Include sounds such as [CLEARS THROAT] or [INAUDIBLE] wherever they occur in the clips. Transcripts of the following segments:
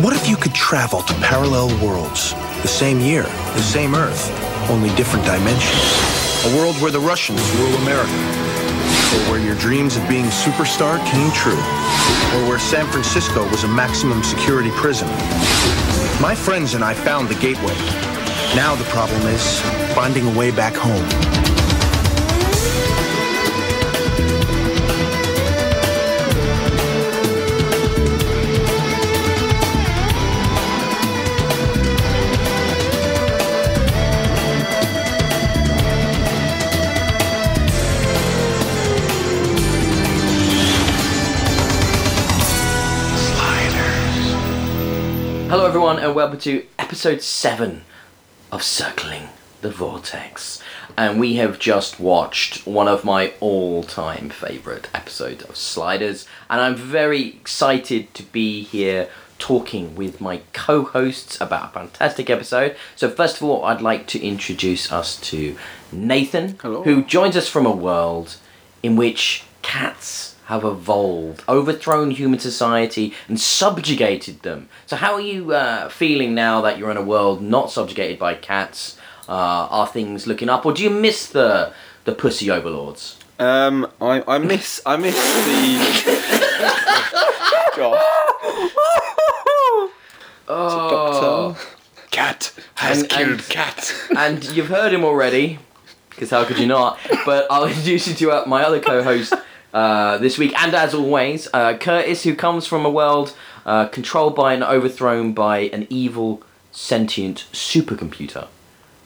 What if you could travel to parallel worlds? The same year, the same Earth, only different dimensions. A world where the Russians rule America. Or where your dreams of being superstar came true. Or where San Francisco was a maximum security prison. My friends and I found the gateway. Now the problem is finding a way back home. Everyone, and welcome to episode 7 of Circling the Vortex. And we have just watched one of my all time favourite episodes of Sliders, and I'm very excited to be here talking with my co hosts about a fantastic episode. So, first of all, I'd like to introduce us to Nathan, Hello. who joins us from a world in which cats have evolved, overthrown human society, and subjugated them. So, how are you uh, feeling now that you're in a world not subjugated by cats? Uh, are things looking up, or do you miss the the pussy overlords? Um, I, I miss I miss the. [LAUGHS] God. Oh, Doctor. Cat has And- killed and- cat. and you've heard him already, because how could you not? But I'll [LAUGHS] introduce you to uh, my other co-host uh, this week, and as always, uh, Curtis, who comes from a world uh, controlled by and overthrown by an evil, sentient supercomputer.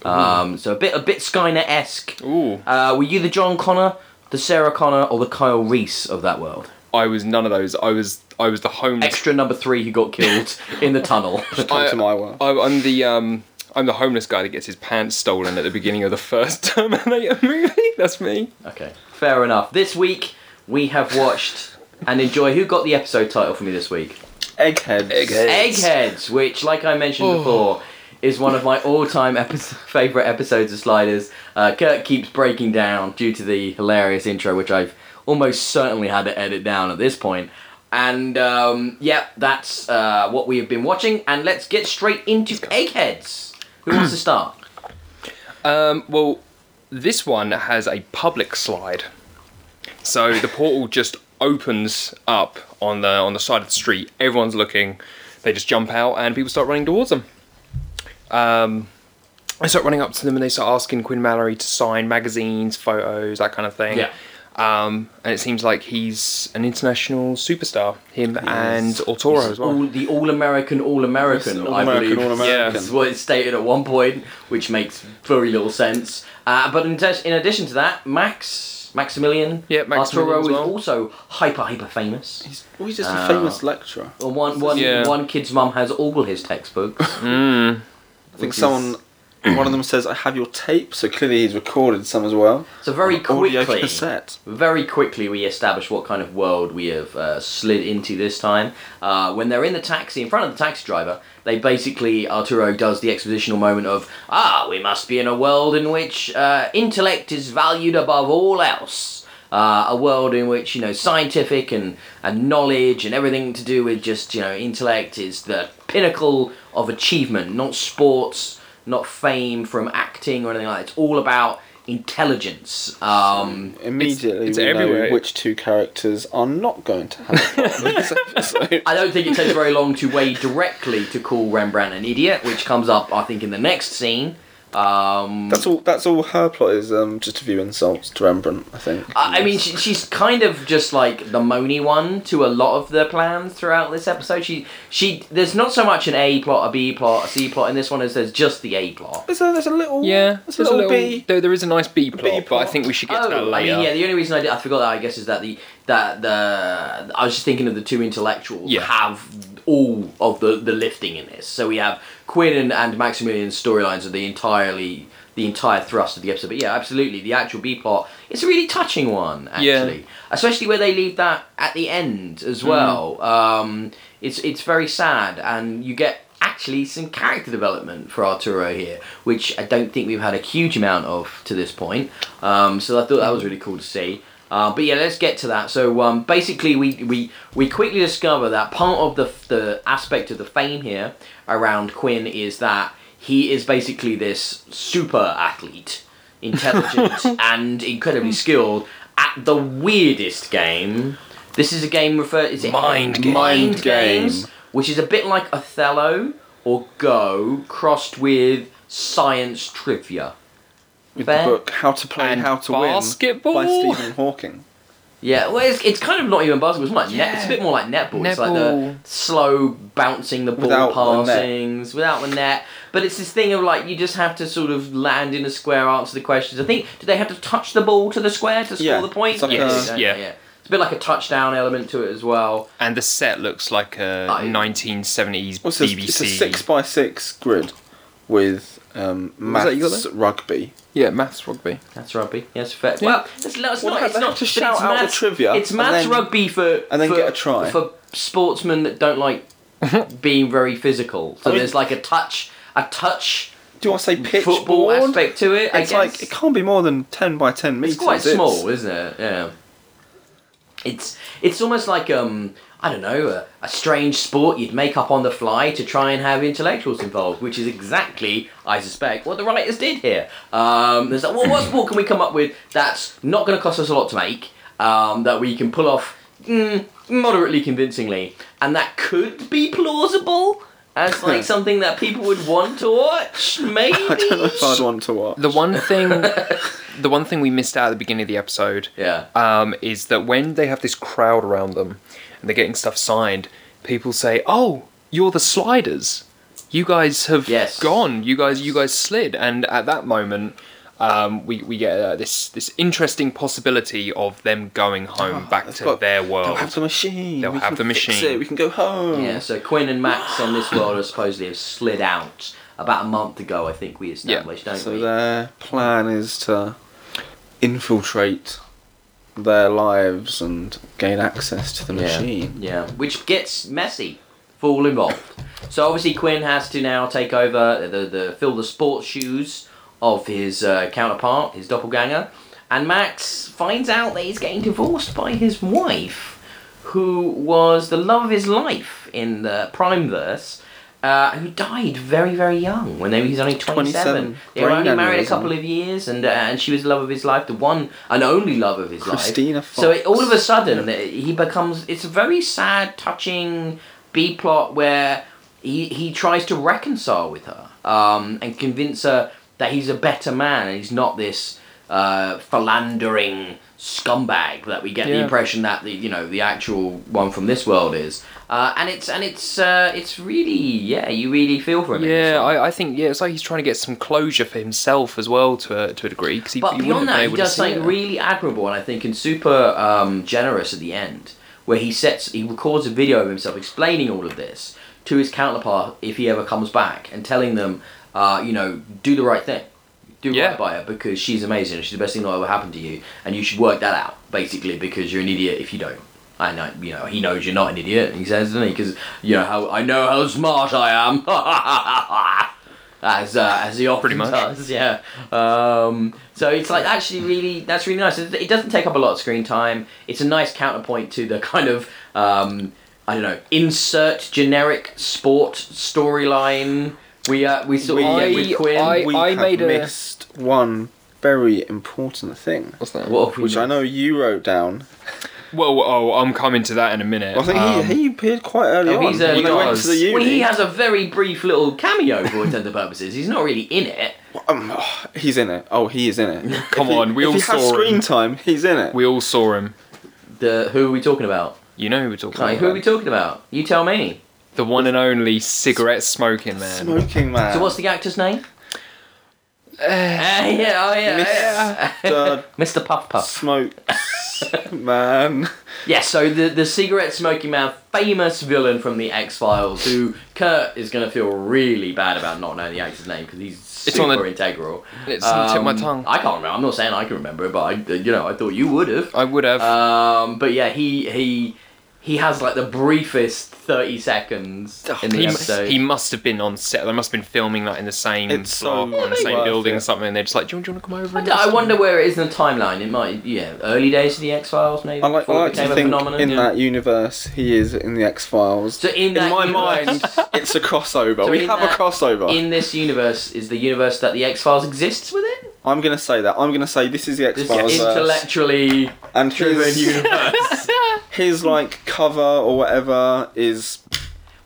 Um, so a bit a bit Skynet esque. Ooh, Uh, were you the John Connor, the Sarah Connor, or the Kyle Reese of that world? I was none of those. I was I was the homeless. Extra number three who got killed [LAUGHS] in the tunnel. [LAUGHS] come to my world. I, I'm the um I'm the homeless guy that gets his pants stolen at the beginning of the first [LAUGHS] Terminator movie. That's me. Okay, fair enough. This week we have watched and enjoy. Who got the episode title for me this week? Eggheads. Eggheads. Eggheads, which, like I mentioned before, is one of my all-time epi- [LAUGHS] favorite episodes of Sliders. Uh, Kurt keeps breaking down due to the hilarious intro, which I've almost certainly had to edit down at this point. And um, yeah, that's uh, what we have been watching. And let's get straight into Eggheads. Who wants to start? [CLEARS THROAT] Um, well, this one has a public slide, so the portal just opens up on the on the side of the street. Everyone's looking. They just jump out, and people start running towards them. Um, they start running up to them, and they start asking Quinn Mallory to sign magazines, photos, that kind of thing. Yeah. Um, and it seems like he's an international superstar. Him and Altoro as well. All, the all-American, all-American, I All-American, believe. all-American. That's what it's stated at one point, which makes very little sense. Uh, but in, te- in addition to that, Max, Maximilian, Yeah, Maximilian Arturo as is also hyper, hyper famous. He's, well, he's just a famous lecturer. Well, one, one, Yeah. one kid's mum has all his textbooks. Mm. I think Which someone, [CLEARS THROAT] one of them says, "I have your tape," so clearly he's recorded some as well. So very quickly, cassette. very quickly we establish what kind of world we have uh, slid into this time. Uh, when they're in the taxi, in front of the taxi driver, they basically, Arturo does the expositional moment of, ah, we must be in a world in which uh, intellect is valued above all else. Uh, a world in which, you know, scientific and, and knowledge and everything to do with just, you know, intellect is the pinnacle of achievement, not sports, not fame from acting or anything like that. It's all about intelligence. Um, Immediately, it's we everywhere. know which two characters are not going to have a part in this episode. I don't think it takes very long to Wade directly to call Rembrandt an idiot, which comes up, I think, in the next scene. Um, That's all. That's all. Her plot is um, just a few insults to Rembrandt. I think. I I mean, she, she's kind of just like the moany one to a lot of the plans throughout this episode. She, she, there's not so much an A plot, a B plot, a C plot in this one as there's just the A plot. There's a, there's a little. Yeah, There's a little, B. Though there is a nice B plot, but I think we should get to that Oh, I later. mean, yeah. The only reason I, did, I forgot that, I guess, is that the that the I was just thinking of the two intellectuals Yeah. have all of the the lifting in this. So we have Quinn and, and Maximilian's storylines are the entirely the entire thrust of the episode. But yeah, absolutely, the actual B plot it's a really touching one actually, especially where they leave that at the end as well. Um, it's it's very sad, and you get actually some character development for Arturo here, which I don't think we've had a huge amount of to this point. Um, so I thought that was really cool to see. Uh, but yeah, let's get to that. So um, basically, we, we we quickly discover that part of the the aspect of the fame here around Quinn is that he is basically this super athlete, [LAUGHS] intelligent and incredibly skilled at the weirdest game. This is a game referred is it Mind. Mind Mind game. games, which is a bit like Othello or Go crossed with science trivia. With Fair. the book How to Play And How to basketball. Win by Stephen Hawking. Yeah, well, it's, it's kind of not even basketball. It's, more like net, it's a bit more like netball. It's like the Netball. slow bouncing the ball Without the passings without the net. But it's this thing of like you just have to sort of land in a square, answer the questions. I think do they have to touch the ball to the square to score Yeah, the point? it's like Yes, a- don't yeah. It's a bit like a touchdown element to it as well. And the set looks like a I- 1970s Well, it's, a, BBC. it's a six by six grid with um, Was that you got maths there? rugby. Yeah, maths rugby. That's rugby. Yes, fair. Yeah. Well, it's, no, it's Well, not. they It's not to shout it's out the trivia It's and maths then- rugby for and then for, get a try. for sportsmen that don't like [LAUGHS] being very physical. So I mean- there's like a touch, a touch Do I say pitch football board? aspect to it. It's I like it can't be more than ten by ten meters. it's quite small, isn't it? Yeah. It's it's almost like um I don't know a, a strange sport you'd make up on the fly to try and have intellectuals involved, which is exactly I suspect what the writers did here. Um, there's like, well, what sport can we come up with that's not going to cost us a lot to make, um, that we can pull off mm, moderately convincingly, and that could be plausible as [LAUGHS] like something that people would want to watch, maybe. [LAUGHS] I don't know if I'd want to watch. The one thing, [LAUGHS] the one thing we missed out at the beginning of the episode Yeah. um, is that when they have this crowd around them and they're getting stuff signed, people say, "Oh, you're the sliders. You guys have Yes. gone. You guys, you guys slid." And at that moment, um, we we get uh, this this interesting possibility of them going home back to got- their world. They'll have the machine. They'll we have can the fix machine. It. We can go home. Yeah, so Quinn and Max on this world are supposedly have slid out about a month ago. I think we established, don't So we? their plan is to infiltrate their lives and gain access to the yeah, machine. yeah, which gets messy for all involved. So obviously Quinn has to now take over the the fill the sports shoes of his uh, counterpart, his doppelganger, and Max finds out that he's getting divorced by his wife, who was the love of his life in the Prime verse. Uh, who died very, very young when they, he was only 27. 27. They were only married a couple of years, and uh, and she was the love of his life, the one and only love of his Christina life. So it, all of a sudden, he becomes. It's a very sad, touching B plot where he, he tries to reconcile with her um, and convince her that he's a better man and he's not this uh, philandering scumbag that we get the impression that the you know the actual one from this world is. Uh, and it's and it's uh, it's really yeah you really feel for him. Yeah. I, I think yeah, it's like he's trying to get some closure for himself as well to a, to a degree because he, But he beyond that, he does something it. really admirable, and I think and super um, generous at the end, where he sets he records a video of himself explaining all of this to his counterpart if he ever comes back, and telling them, uh, you know, do the right thing, do Yeah. right by her because she's amazing and she's the best thing that ever happened to you, and you should work that out basically because you're an idiot if you don't. I know, you know, he knows you're not an idiot. He says, doesn't he? Because you know how I know how smart I am. [LAUGHS] as uh, as he often Pretty much. does, yeah. Um, so it's like actually really that's really nice. It, it doesn't take up a lot of screen time. It's a nice counterpoint to the kind of um, I don't know insert generic sport storyline. We uh, we sort of We- get with Quinn. I- we have made a- missed one very important thing, What's that? What have we which I know you wrote down. Well, oh, I'm coming to that in a minute. I think Um, he, he appeared quite early Oh, on. he's early when they went to the uni. Well, he has a very brief little cameo for all intents and purposes. He's not really in it. Um, oh, he's in it. Oh, he is in it. [LAUGHS] Come If he- on, we if all he has saw screen him. time. He's in it. we all saw him. The who are we talking about? You know who we're talking Like, about. who are we talking about? You tell me. The one and only cigarette smoking man. Smoking man. So what's the actor's name? Uh, yeah, oh yeah, yeah. Mr. [LAUGHS] Mr. Puff Puff. Smoke man? [LAUGHS] Yeah, so the the cigarette smoking man, famous villain from the X Files, who Kurt is gonna feel really bad about not knowing the actor's name because he's It's super on the- integral. It's on the tip of my Um, tongue. I can't remember. I'm not saying I can remember it, but I, you know, I thought you would have. I would have. Um, but yeah, he he he has like the briefest thirty seconds oh, in the He, episode. he must have been on set. They must have been filming that in the same It's so block, or in the same building or something. And they're just like, "Do you, do you want to come over?" I, and d- I just-" wonder where it is in the timeline. It might, yeah, early days of the X Files, maybe. I like, I before it like became to a think phenomenon. in yeah. that universe he is in the X Files. So in that my universe- mind, it's a crossover. [LAUGHS] So we in have that- a crossover. in this universe is the universe that the X Files exists within. I'm gonna say that. I'm gonna say this is the X This Files, intellectually and driven his, universe. His like cover or whatever is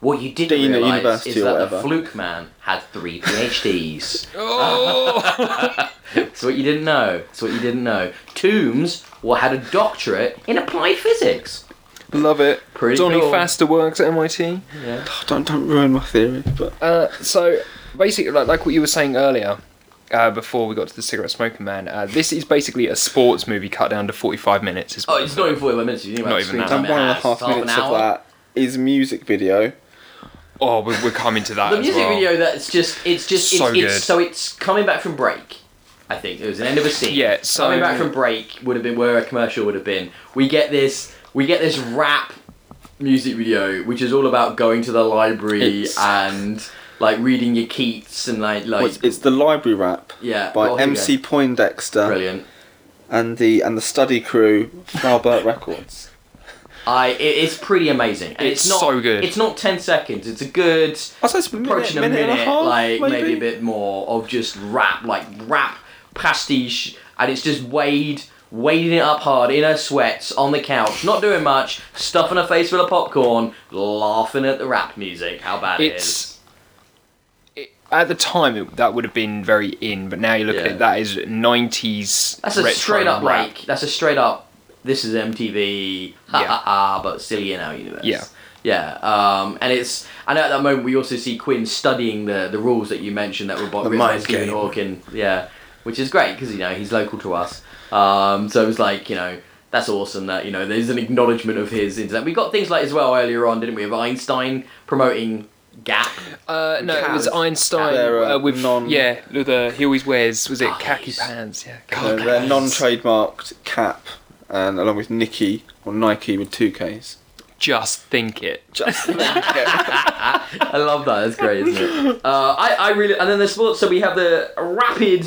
what you didn't Dean at realise university is or that the whatever. Fluke Man had three PhDs. Oh! [LAUGHS] That's what you didn't know. That's what you didn't know. Tooms well, had a doctorate in applied physics. love it. Pretty Donnie cool. Pfaster works at MIT. Yeah. Don't don't ruin my theory, but Uh, so basically, like, like what you were saying earlier, uh, before we got to the cigarette smoking man, uh, this is basically a sports movie cut down to forty-five minutes. Is Oh, it's not even 45 minutes. if You think Not even screen that. time and it one and a has, half half minutes an of that is music video. Oh, we're, we're coming to that. The as music well. video that's just it's just So it's, it's good. so it's coming back from break. I think it was the end of a scene. Yeah, so- coming back from break would have been where a commercial would have been. We get this we get this rap music video which is all about going to the library It's- and like reading your Keats and like like Well, it's, it's the library rap yeah by well, MC go. Poindexter Brilliant. and the and the study crew Flaubert Records. I it, it's pretty amazing. And It's it's, not so good. It's not ten seconds. It's a good I suppose a minute, approaching a minute, minute, and a half, like maybe. maybe a bit more of just rap, like rap pastiche, and it's just Wade wading it up hard in her sweats on the couch, not doing much, stuffing her face full of popcorn, laughing at the rap music. How bad it is. It's it, at the time it, that would have been very in, but now you look at it, that is nineties. That's a straight up like that's a straight up. This is MTV, ha Yeah. ha ha, but silly in our universe. Yeah. Yeah, um, and it's and at that moment we also see Quinn studying the the rules that you mentioned that were by, The written by mind Stephen game. Hawking. Yeah, which is great because you know he's local to us. Um, so it was like you know that's awesome that you know there's an acknowledgement of his intellect. We got things like as well earlier on, didn't we? Of Einstein promoting Gap. Uh, no, it was Einstein uh, uh, with non- yeah, with uh, he always wears was it Oh, khaki he's- pants? Yeah, khaki they're non-trademarked cap, and along with Nike or Nike with two Ks. Just think it. Just [LAUGHS] think it. I love that. That's great, isn't it? Uh, I, I really and then the sports. So we have the rapid,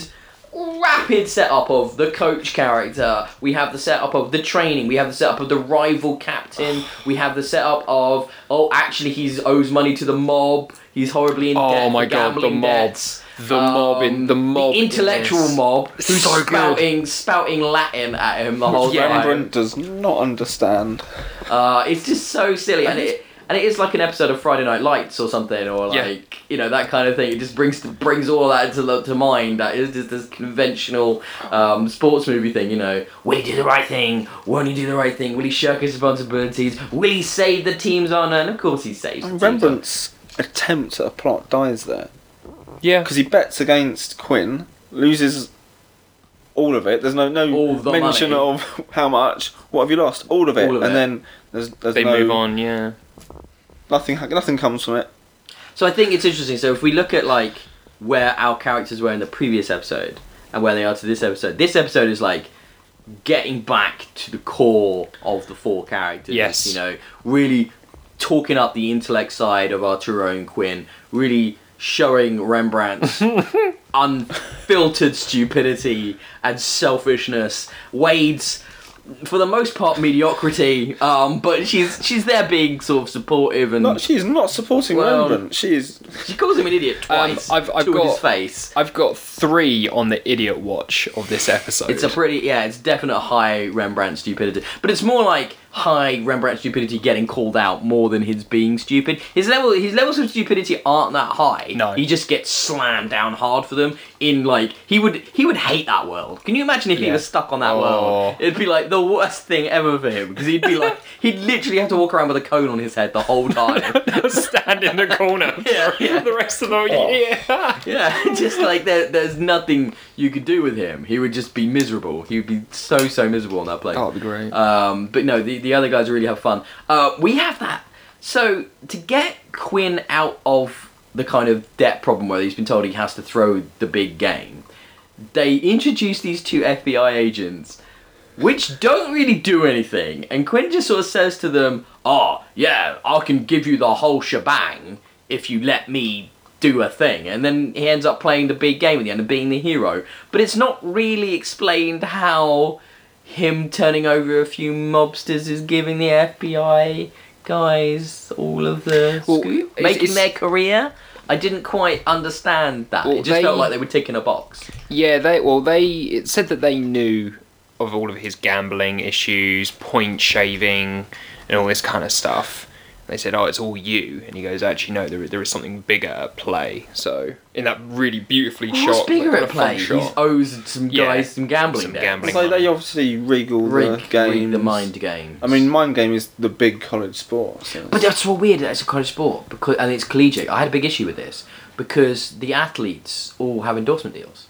rapid setup of the coach character. We have the setup of the training. We have the setup of the rival captain. We have the setup of oh, actually he owes money to the mob. He's horribly in Oh debt. my God, the gambling mob. debts. The mob in- the mob in intellectual this. mob who's [LAUGHS] So good. spouting spouting Latin at him the whole Yeah. time. Rembrandt does not understand. Uh, it's just so silly, and it and it is like an episode of Friday Night Lights or something, or Yeah. like you know that kind of thing. It just brings brings all that to to mind. That is just this conventional um, sports movie thing. You know, will he do the right thing? Won't he do the right thing? Will he shirk his responsibilities? Will he save the team's honor? And of course he saves. the And team's. Rembrandt's attempt at a plot dies there Yeah, because he bets against Quinn, loses all of it. There's no no the mention money. of how much. What have you lost? All of it, All of and it. then there's there's they no move on. Yeah, nothing nothing comes from it. So I think it's interesting. So if we look at like where our characters were in the previous episode and where they are to this episode, this episode is like getting back to the core of the four characters. Yes. You know, really talking up the intellect side of Arturo and Quinn, really showing Rembrandt's [LAUGHS] unfiltered stupidity and selfishness. Wade's for the most part mediocrity, um, but she's she's there being sort of supportive and Not, she's not supporting Well- Rembrandt. She is. she calls him an idiot Um, twice I've- I've to got- his face. I've got three on the idiot watch of this episode. It's a pretty yeah, it's definite high Rembrandt stupidity, but it's more like high Rembrandt stupidity getting called out more than his being stupid. His level his levels of stupidity aren't that high. No. he just gets slammed down hard for them. In like he would he would hate that world. Can you imagine if he was stuck on that Oh. world? It'd be like the worst thing ever for him because he'd be like [LAUGHS] he'd literally have to walk around with a cone on his head the whole time. [LAUGHS] stand in the corner. [LAUGHS] Yeah, for yeah. The rest of the yeah. Yeah, just like there, there's nothing you could do with him. He would just be miserable. He would be so so miserable on that place. Oh, that'd be great. Um, but no, the the other guys really have fun. Uh, we have that. So to get Quinn out of the kind of debt problem where he's been told he has to throw the big game, they introduce these two FBI agents which don't really do anything. And Quinn just sort of says to them, "Oh, yeah, I can give you the whole shebang if you let me do a thing." And then he ends up playing the big game at the end and being the hero. But it's not really explained how him turning over a few mobsters is giving the FBI guys all of the Well, scoop, it's- making it's- their career. I didn't quite understand that. Well, it just they- felt like they were ticking a box. Yeah, they well they it said that they knew of all of his gambling issues, point shaving, and all this kind of stuff. They said, "Oh, it's all you," and he goes, "Actually, no. There, there is something bigger at play." So, in that really beautifully What's shot, bigger like, at play? fun He owes some Yeah, guys some gambling some debts. gambling. So they obviously rig all Rig, the rig games. the mind game. I mean, mind game is the big college sport. So But that's so weird. that It's a college sport because and it's collegiate. I had a big issue with this because the athletes all have endorsement deals,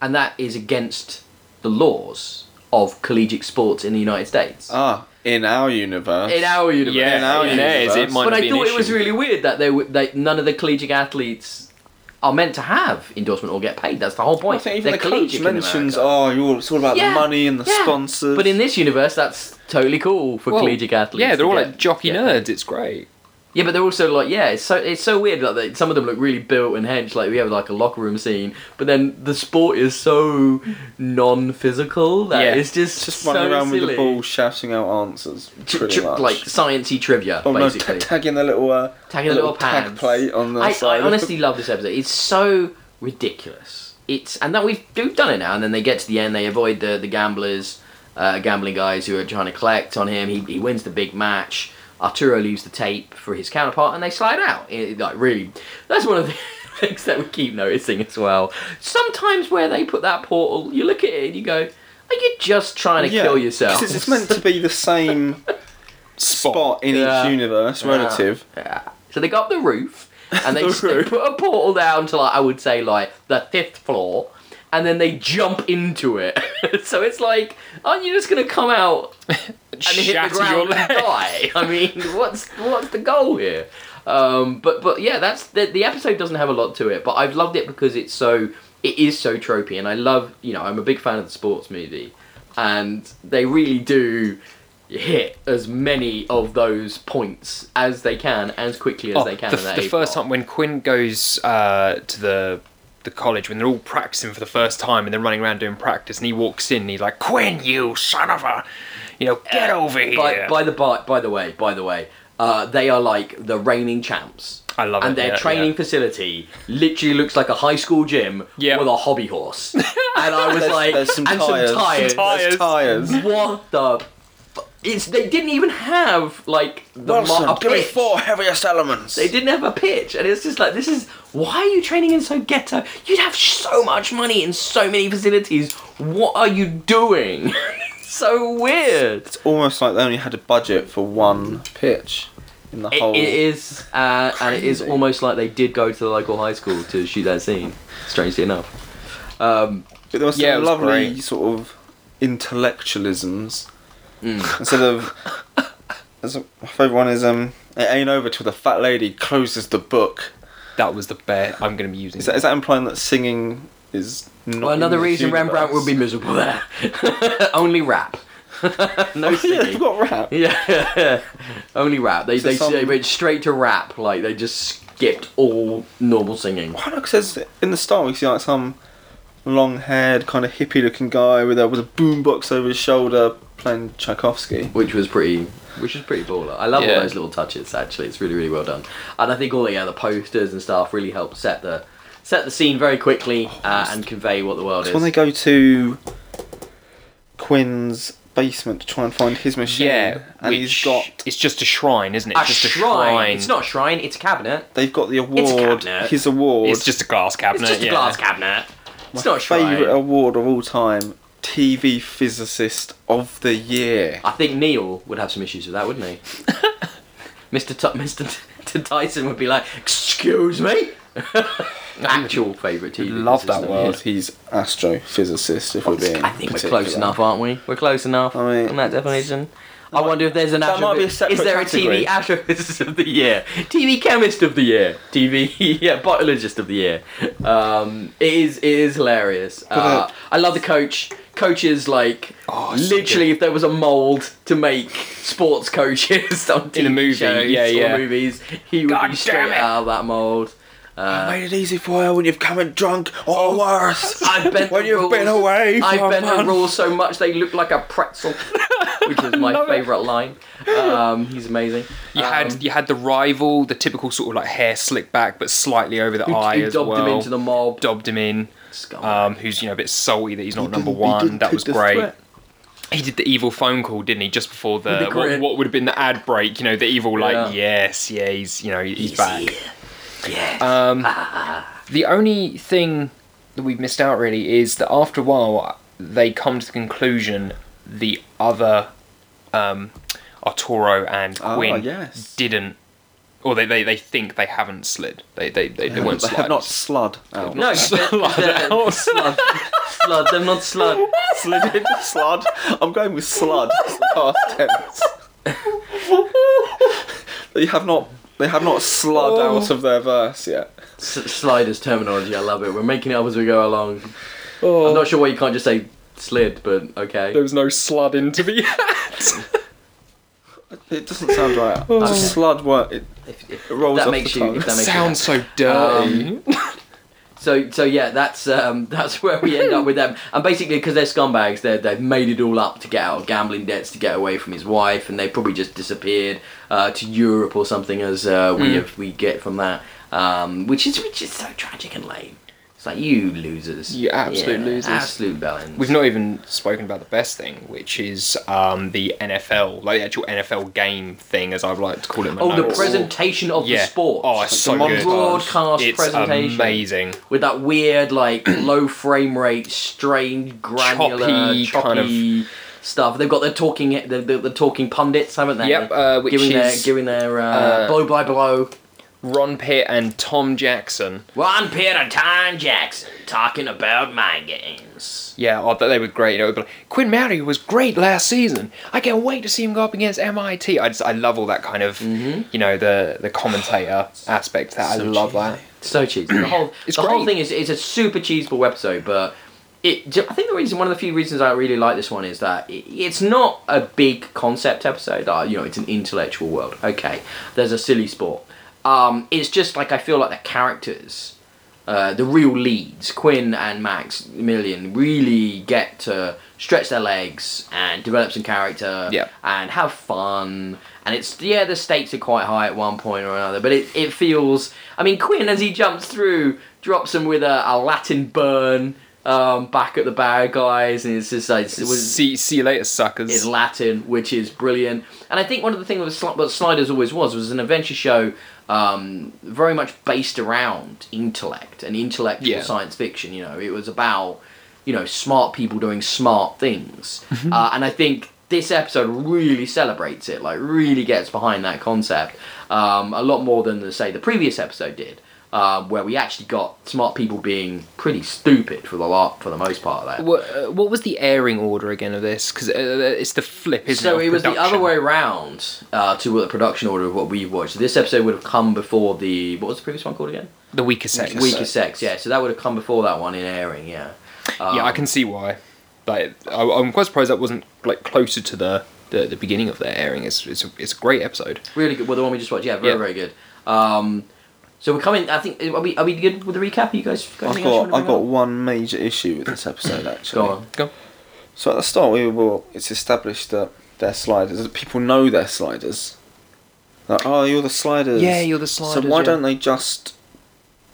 and that is against the laws of collegiate sports in the United States. ah, in our universe. in our universe, Yeah, in our in theirs, universe. it might but not I be an thought it was really weird that they, would- they none of the collegiate athletes are meant to have endorsement or get paid. That's the whole I point. think even They're the coach collegiate mentions, America. oh, you're, it's all about Yeah, the money and the yeah. sponsors. But in this universe, that's totally cool for Well, collegiate athletes. Yeah, they're all get- like jockey get nerds. It's great. Yeah, but they're also like, yeah, it's so it's so weird. Like they, some of them look really built and hench. Like we have like a locker room scene, but then the sport is so non-physical that Yeah. it's just just so running around silly. with the ball, shouting out answers. Tr- Pretty tr- much. like sciencey trivia, oh no, basically. t- tagging the little, uh, Tagging the the little tag plate on the I, side. I honestly love this episode. It's so ridiculous. It's and that we've, we've done it now. And then they get to the end. They avoid the the gamblers, uh, gambling guys who are trying to collect on him. He, he wins the big match. Arturo leaves the tape for his counterpart, and they slide out. It- like really, that's one of the [LAUGHS] things that we keep noticing as well. Sometimes where they put that portal, you look at it and you go, "Are you just trying to Yeah, kill yourself?" 'cause it's meant to be the same [LAUGHS] spot in Yeah. each universe, relative. Yeah. So they got up the roof and they, [LAUGHS] The just, they put a portal down to like I would say like the fifth floor, and then they jump into it. [LAUGHS] so it's like, aren't you just gonna come out and hit the ground your and die? I mean, [LAUGHS] what's what's the goal here? Um, but but yeah, that's the the episode doesn't have a lot to it, but I've loved it because it's so it is so tropey, and I love you know I'm a big fan of the sports movie, and they really do hit as many of those points as they can as quickly as Oh, they can. the, in that the first time when Quinn goes uh, to the the college when they're all practicing for the first time and they're running around doing practice and he walks in and he's like Quinn you son of a you know get over here By, by the by, by the way, by the way, uh, they are like the reigning champs. I love and it, And their yeah, training yeah. facility literally looks like a high school gym Yeah. with a hobby horse. and I was [LAUGHS] There's- like, there's some and tyres. some tires. Some tyres. There's tyres. What the? Fu- It's they didn't even have like the Wilson, mo- a give me four heaviest elements. They didn't have a pitch, and it's just like this is why are you training in so ghetto? You'd have so much money and so many facilities. What are you doing? [LAUGHS] so weird. It's almost like they only had a budget for one pitch in the It, whole. it is, uh, and it is almost like they did go to the local high school to shoot that scene. Strangely enough. Um, But there was some Yeah, it was lovely great. sort of intellectualisms. Mm. Instead of. As a, my favourite one is um, it ain't over till the fat lady closes the book. that was the best I'm going to be using Is that, is that implying that singing is not? well, another in this reason Rembrandt would be miserable there. [LAUGHS] Only rap. [LAUGHS] no Oh, yeah, singing. they've got rap. [LAUGHS] Yeah, only rap. They So they, some- they went straight to rap. Like they just skipped all normal singing. Why not? Because in the start we see like some long-haired kind of hippie-looking guy with a with a boombox over his shoulder playing Tchaikovsky. which was pretty which is pretty baller. I love all those little touches actually. It's really really well done. And I think all the yeah, the posters and stuff really help set the set the scene very quickly uh, and convey what the world is. when they go to Quinn's basement to try and find his machine, yeah and which he's got it's just a shrine isn't it a It's just shrine. It's not a shrine. It's a cabinet. they've got the It's a award, cabinet. his award, it's just a glass cabinet It's just a yeah. glass cabinet. It's my not a shrine. favourite award of all time, TV physicist of the year. I think Neil would have some issues with that, wouldn't he? [LAUGHS] Mr. T- Mr. T- Tyson would be like, "Excuse me." [LAUGHS] Actual favourite TV. Love that word. yeah. He's astrophysicist, if we're being. I think we're close enough, aren't we? We're close enough I mean- on that definition. I wonder if there's an that might be a astrophy- Is there category. a TV astrophysicist of the year? TV chemist of the year? TV [LAUGHS] yeah, biologist of the year? Um, it is it is hilarious. Uh, uh, I love the coach. Coaches like Oh, it's so literally if there was a mold to make sports coaches [LAUGHS] on TV In a movie, shows yeah, or yeah. movies, he would God be straight it. out of that mold. I made it easy for you when you've come in drunk or worse. I've bent [LAUGHS] when you've rules. been away for I a bent the rules so much they look like a pretzel, [LAUGHS] which is my favourite line. Um, he's amazing. You Um, had you had the rival, the typical sort of like hair slicked back but slightly over the who, eye who as dobbed well. him into the mob. dobbed him in. Um, who's you know a bit salty that he's not He number one. That was great. threat. He did the evil phone call, didn't he? Just before the, what, what would have been the ad break. You know, the evil like Yeah. yes, yeah, he's you know he's, back. Yeah. Um, the only thing that we've missed out really is that after a while they come to the conclusion the other um, Arturo and Ah, Quinn yes. didn't, or they, they, they think they haven't slid. They they they, they, weren't They have not sliders. slud out. no, [LAUGHS] they're, they're, out. slud. slud. They're not slud. [LAUGHS] slid into slud. I'm going with slud. It's the past tense. they have not. They have not slud Oh. out of their verse yet. S- sliders terminology. I love it. We're making it up as we go along. Oh, I'm not sure why you can't just say slid, but okay. there was no slud into the ad. [LAUGHS] It doesn't sound right. [LAUGHS] Slud word. It, If, if it rolls that off makes the you, tongue. if that makes Sounds you so dirty. [LAUGHS] So so yeah, that's um, [LAUGHS] that's where we end up with them. And basically, because they're scumbags, they they've made it all up to get out of gambling debts to get away from his wife, and they probably just disappeared uh, to Europe or something, as uh, we Mm. have, we get from that, um, which is which is so tragic and lame. It's like you losers, You absolute Yeah, losers. absolute bellends. We've not even spoken about the best thing, which is um, the NFL, like the actual NFL game thing, as I would like to call it. Oh, the presentation of yeah. the sport. Oh, it's so the good. broadcast It's presentation. amazing. with that weird like [CLEARS THROAT] low frame rate, strange, granular, Choppy choppy, kind stuff. They've got the talking the, the, the talking pundits, haven't they? Yep, uh, which giving their giving their uh, uh, blow by blow. Ron Pitt and Tom Jackson. Ron Pitt and Tom Jackson talking about my games. Yeah, I thought they were great. You know, like, Quinn Mallory was great last season. I can't wait to see him go up against MIT. I just, I love all that kind of, Mm-hmm. you know, the the commentator aspect. to That I love cheesy. that. So cheesy. The whole [CLEARS THROAT] It's the whole thing is it's a super cheeseball episode, but. It, I think the reason, one of the few reasons I really like this one is that it's not a big concept episode. Uh, you know, it's an intellectual world. Okay, there's a silly sport. Um, it's just like I feel like the characters, uh, the real leads, Quinn and Maximilian, really get to stretch their legs and develop some character Yeah. and have fun. And it's yeah, the stakes are quite high at one point or another, but it, it feels. I mean, Quinn as he jumps through drops him with a, a Latin burn um, back at the bad guys, and it's just like it was see, see you later, suckers. It's Latin, which is brilliant. And I think one of the things what Sliders always was was an adventure show um, very much based around intellect and intellectual Yeah. science fiction. You know, it was about you know smart people doing smart things, [LAUGHS] uh, and I think this episode really celebrates it. Like, really gets behind that concept um, a lot more than the say the previous episode did. Uh, where we actually got smart people being pretty stupid for the lot for the most part of that. What, uh, what was the airing order again of this? Because uh, it's the flip, isn't so it? So it was the other way around uh, to the production order of what we've watched. This episode would have come before the what was the previous one called again? The weaker sex. Weaker Sex. Yeah, so that would have come before that one in airing. Yeah. Um, yeah, I can see why. Like, I, I'm quite surprised that wasn't like closer to the the, the beginning of their airing. It's it's a, it's a great episode. Really good. Well, the one we just watched. Yeah, very Yeah. very good. Um, so we're coming. I think are we are we good with the recap? Are you guys? got I've anything else you got I've got bring one major issue with this episode [COUGHS] actually. Go on. Go. So at the start, we were it's established that they're sliders. That people know they're sliders. Like, oh, you're the sliders. Yeah, you're the sliders. So why yeah. don't they just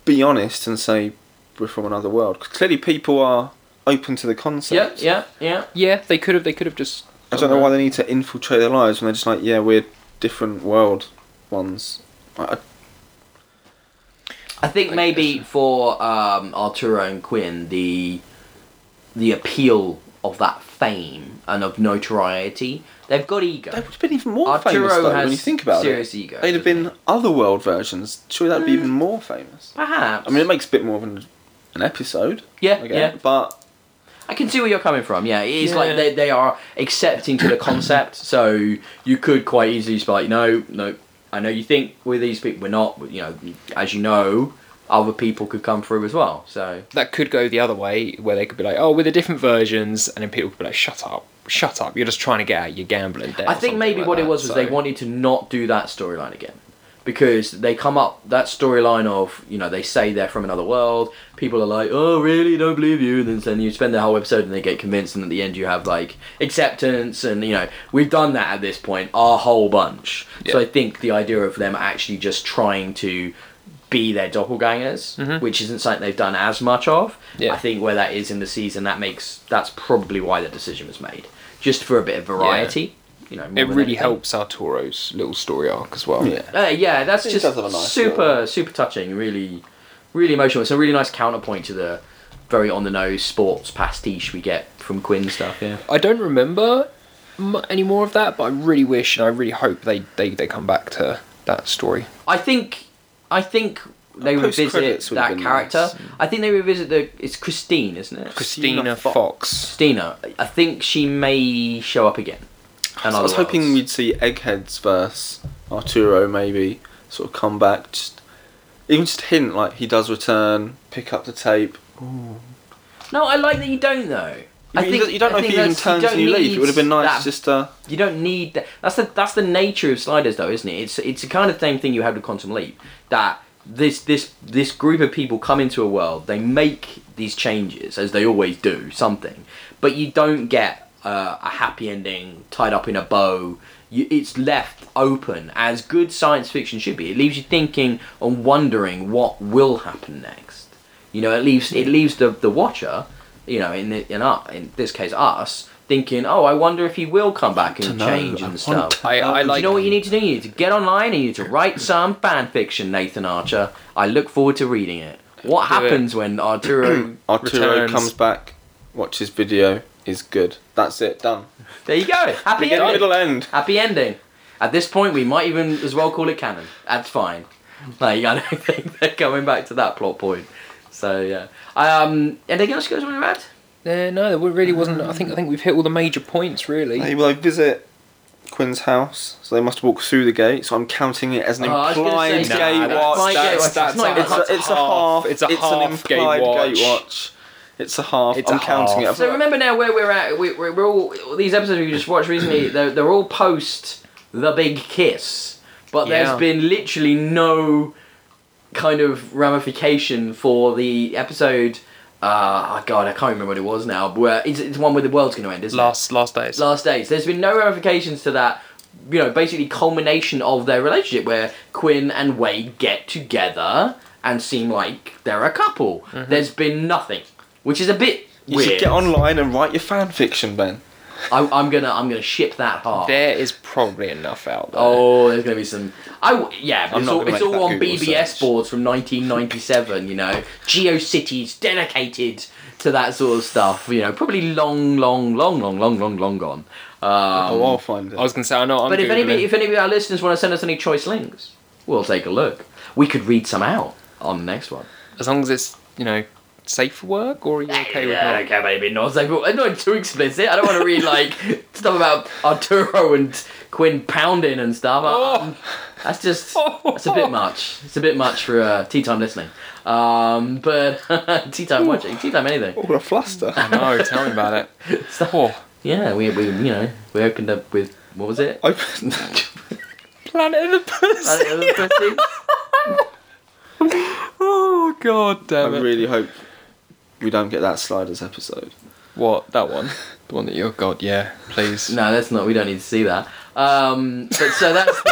be honest and say we're from another world? 'Cause clearly, people are open to the concept. Yeah, yeah, yeah. Yeah, they could have. They could have just. I don't know why they need to infiltrate their lives when they're just like, yeah, we're different world ones. I, I- think maybe for um, Arturo and Quinn, the the appeal of that fame and of notoriety, they've got ego. they would have been even more Arturo famous though, when you think about serious it. ego, They'd have been other world versions. Surely that'd be even more famous. Perhaps. I mean, it makes a bit more of an, an episode. yeah, yeah. But I can see where you're coming from. Yeah, it's Yeah. like they, they are accepting to the concept. So you could quite easily just be like, no, no. I know you think we're these people. We're not. You know, as you know, other people could come through as well. So that could go the other way, where they could be like, "Oh, with the different versions," and then people could be like, "Shut up, shut up! You're just trying to get out your gambling debt." I think maybe like what it that, was was they wanted to not do that storyline again. Because they come up that storyline of you know they say they're from another world. People are like, oh really? Don't believe you. And then, then you spend the whole episode and they get convinced, and at the end you have like acceptance, and you know we've done that at this point a whole bunch. So I think the idea of them actually just trying to be their doppelgangers, which isn't something they've done as much of. Mm-hmm. Yeah. I think where that is in the season, that makes that's probably why the decision was made, just for a bit of variety. You know, more It really anything. helps Arturo's little story arc as well. Yeah. Uh, yeah, that's just does have a nice super, super touching. Really, really emotional. It's a really nice counterpoint to the very on the nose sports pastiche we get from Quinn stuff. Yeah. I don't remember any more of that, but I really wish and I really hope they, they, they come back to that story. I think, I think they revisit that character. nice. I think they revisit the. It's Christine, isn't it? Christina Fox. Fox. Christina. I think she may show up again. So I was hoping we'd see Egghead's verse, Arturo maybe sort of come back, just even just hint like he does return, pick up the tape. No, I like that you don't though. I You- think you don't know I if he even you turns a don't new leaf. need It would have been nice that just uh You don't need that. That's the that's the nature of sliders, though, isn't it? It's it's the kind of same thing you have with Quantum Leap. That this this this group of people come into a world, they make these changes as they always do, something, but you don't get uh, a happy ending tied up in a bow. You, it's left open as good science fiction should be. It leaves you thinking and wondering what will happen next. You know, it leaves it leaves the the watcher, you know, in the, in our, in this case us, thinking, oh, I wonder if he will come back and know, change and want stuff. I, I Do like you know what you need to do? You need to get online and you need to write [LAUGHS] some fan fiction, Nathan Archer. I look forward to reading it. What Do it. happens when Arturo? [CLEARS THROAT] Arturo Returns. comes back, watches video, is good. That's it, done. there you go. Happy Begin, ending. middle, end. Happy ending. At this point, we might even as well call it canon. That's fine. Like I don't [LAUGHS] think they're coming back to that plot point. So yeah. Um. Anything else you guys want to add? Uh, no, there really wasn't. I think I think we've hit all the major points really. They will visit Quinn's house, so they must walk through the gate. So I'm counting it as an Oh, I was gonna implied say, gate nah, that's watch. my gate watch. It's That's, not even- it's, a, it's a half. It's a an half gate implied watch. gate watch. It's a half. It's I'm a counting half. it. So remember now where we're at. We, we're, we're all all these episodes we just watched recently. They're, they're all post the big kiss, but Yeah. there's been literally no kind of ramification for the episode. Uh, oh God, I can't remember what it was now. Where it's, it's one where the world's going to end, isn't it? Last last days. last days. There's been no ramifications to that. You know, basically culmination of their relationship where Quinn and Wade get together and seem like they're a couple. There's been nothing, which is a bit you weird. should get online and write your fan fiction, Ben. I, I'm gonna I'm gonna ship that hard. There is probably enough out there. Oh, there's gonna be some. I w- yeah, but I'm it's not all, it's all on Google BBS search. boards from 1997. You know, GeoCities dedicated to that sort of stuff. You know, probably long, long, long, long, long, long, long gone. Um, oh, I'll find it. I was gonna say I know. I'm but if Googling. anybody, if any of our listeners want to send us any choice links, we'll take a look. We could read some out on the next one. as long as it's you know safe for work, or are you okay with yeah, I not? don't care about it not safe. Not too explicit. I don't want to read like [LAUGHS] stuff about Arturo and Quinn pounding and stuff. Um, that's just that's a bit much. It's a bit much for uh, tea time listening. Um, but [LAUGHS] tea time watching, tea time anything. Oh, what a fluster. No, tell me about it. [LAUGHS] So, Oh, yeah, we, we you know we opened up with what was it? Open. Planet of the Pussy. Planet of the Pussy? Oh god I damn it! really hope we don't get that sliders episode. What that one? [LAUGHS] The one that you're God, yeah, please. No, that's not. We don't need to see that. Um, but so that's.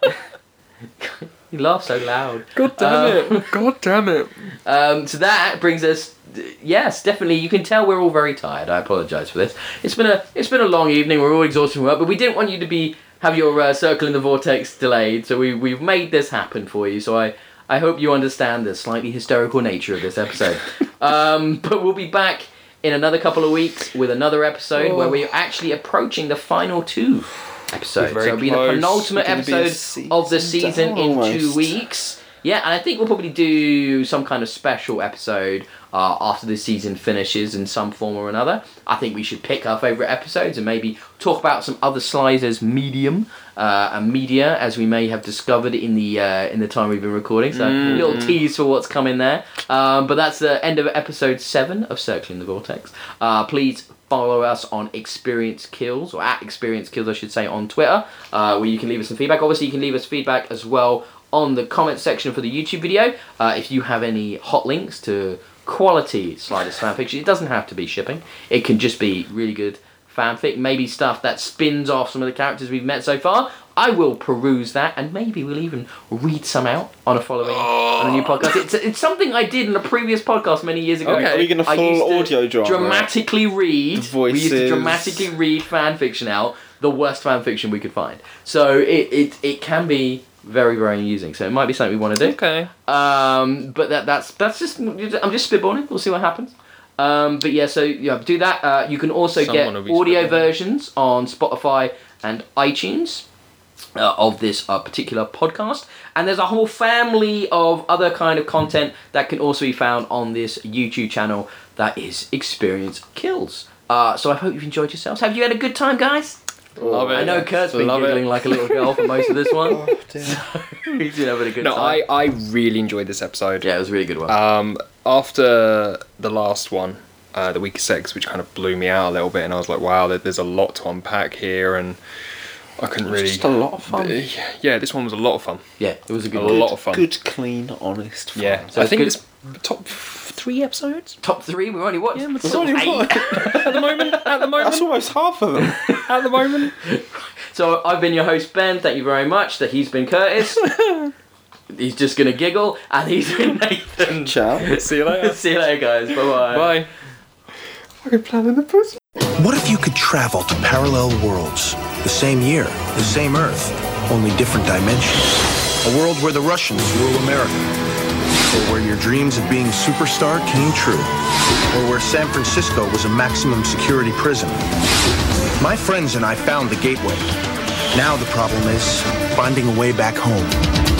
[LAUGHS] you laugh so loud. God damn it! [LAUGHS] God damn it! Um, so that brings us. Yes, definitely. You can tell we're all very tired. I apologise for this. It's been a it's been a long evening. We're all exhausted from work, but we didn't want you to be have your uh, Circling the Vortex delayed. So we we've made this happen for you. So I I hope you understand the slightly hysterical nature of this episode. [LAUGHS] um, but we'll be back in another couple of weeks with another episode where we're actually approaching the final two episodes. So it'll be the penultimate We're be a episode of the season season in two weeks. Yeah, and I think we'll probably do some kind of special episode uh, after the season finishes in some form or another. I think we should pick our favourite episodes and maybe talk about some other Sliders medium uh, and media as we may have discovered in the uh, in the time we've been recording. So a little tease for what's coming there. Um, but that's the end of episode seven of Circling the Vortex. Uh, please follow us on Experience Kills or at Experience Kills, I should say, on Twitter, uh, where you can leave us some feedback. Obviously, you can leave us feedback as well on the comment section for the YouTube video. Uh, if you have any hot links to quality Sliders fanfiction, it doesn't have to be shipping. It can just be really good fanfic, maybe stuff that spins off some of the characters we've met so far. I will peruse that, and maybe we'll even read some out on a following on a new podcast. It's, it's something I did in a previous podcast many years ago. Okay. Are we gonna full audio drama? Dramatically read. The We used to dramatically read fan fiction out, the worst fan fiction we could find. So it, it, it can be very very amusing. So it might be something we want to do. Okay. Um, but that that's that's just I'm just spitballing. We'll see what happens. Um, but yeah, so yeah, do that. Uh, you can also Someone get audio versions on Spotify and iTunes. Uh, of this uh, particular podcast, and there's a whole family of other kind of content that can also be found on this YouTube channel. That is Experience Kills. Uh, so I hope you've enjoyed yourselves. Have you had a good time, guys? Love it. I know Kurt's been Love it. giggling like a little girl for most of this one. [LAUGHS] Oh, dear. [LAUGHS] He's been having a good No, time. I, I really enjoyed this episode. Yeah, it was a really good one. Um, after the last one, uh, the week six, which kind of blew me out a little bit, and I was like, wow, there's a lot to unpack here, and I couldn't really. just a lot of fun. Yeah, this one was a lot of fun. yeah, it was a A good lot of fun. Good, clean, honest fun. Yeah, So I think good- it's top three episodes Top three. We've only watched. Yeah, but sort of only eight. one. at the moment. At the moment. That's almost half of them. at the moment. [LAUGHS] So I've been your host Ben. Thank you very much. That he's been Curtis. [LAUGHS] he's just gonna giggle, and he's been Nathan. Ciao. See you later. [LAUGHS] See you later, guys. Bye bye. Bye. Fucking planning the pussy. What if you could travel to parallel worlds? The same year, the same Earth, only different dimensions. A world where the Russians rule America. Or where your dreams of being a superstar came true. Or where San Francisco was a maximum security prison. My friends and I found the gateway. Now the problem is finding a way back home.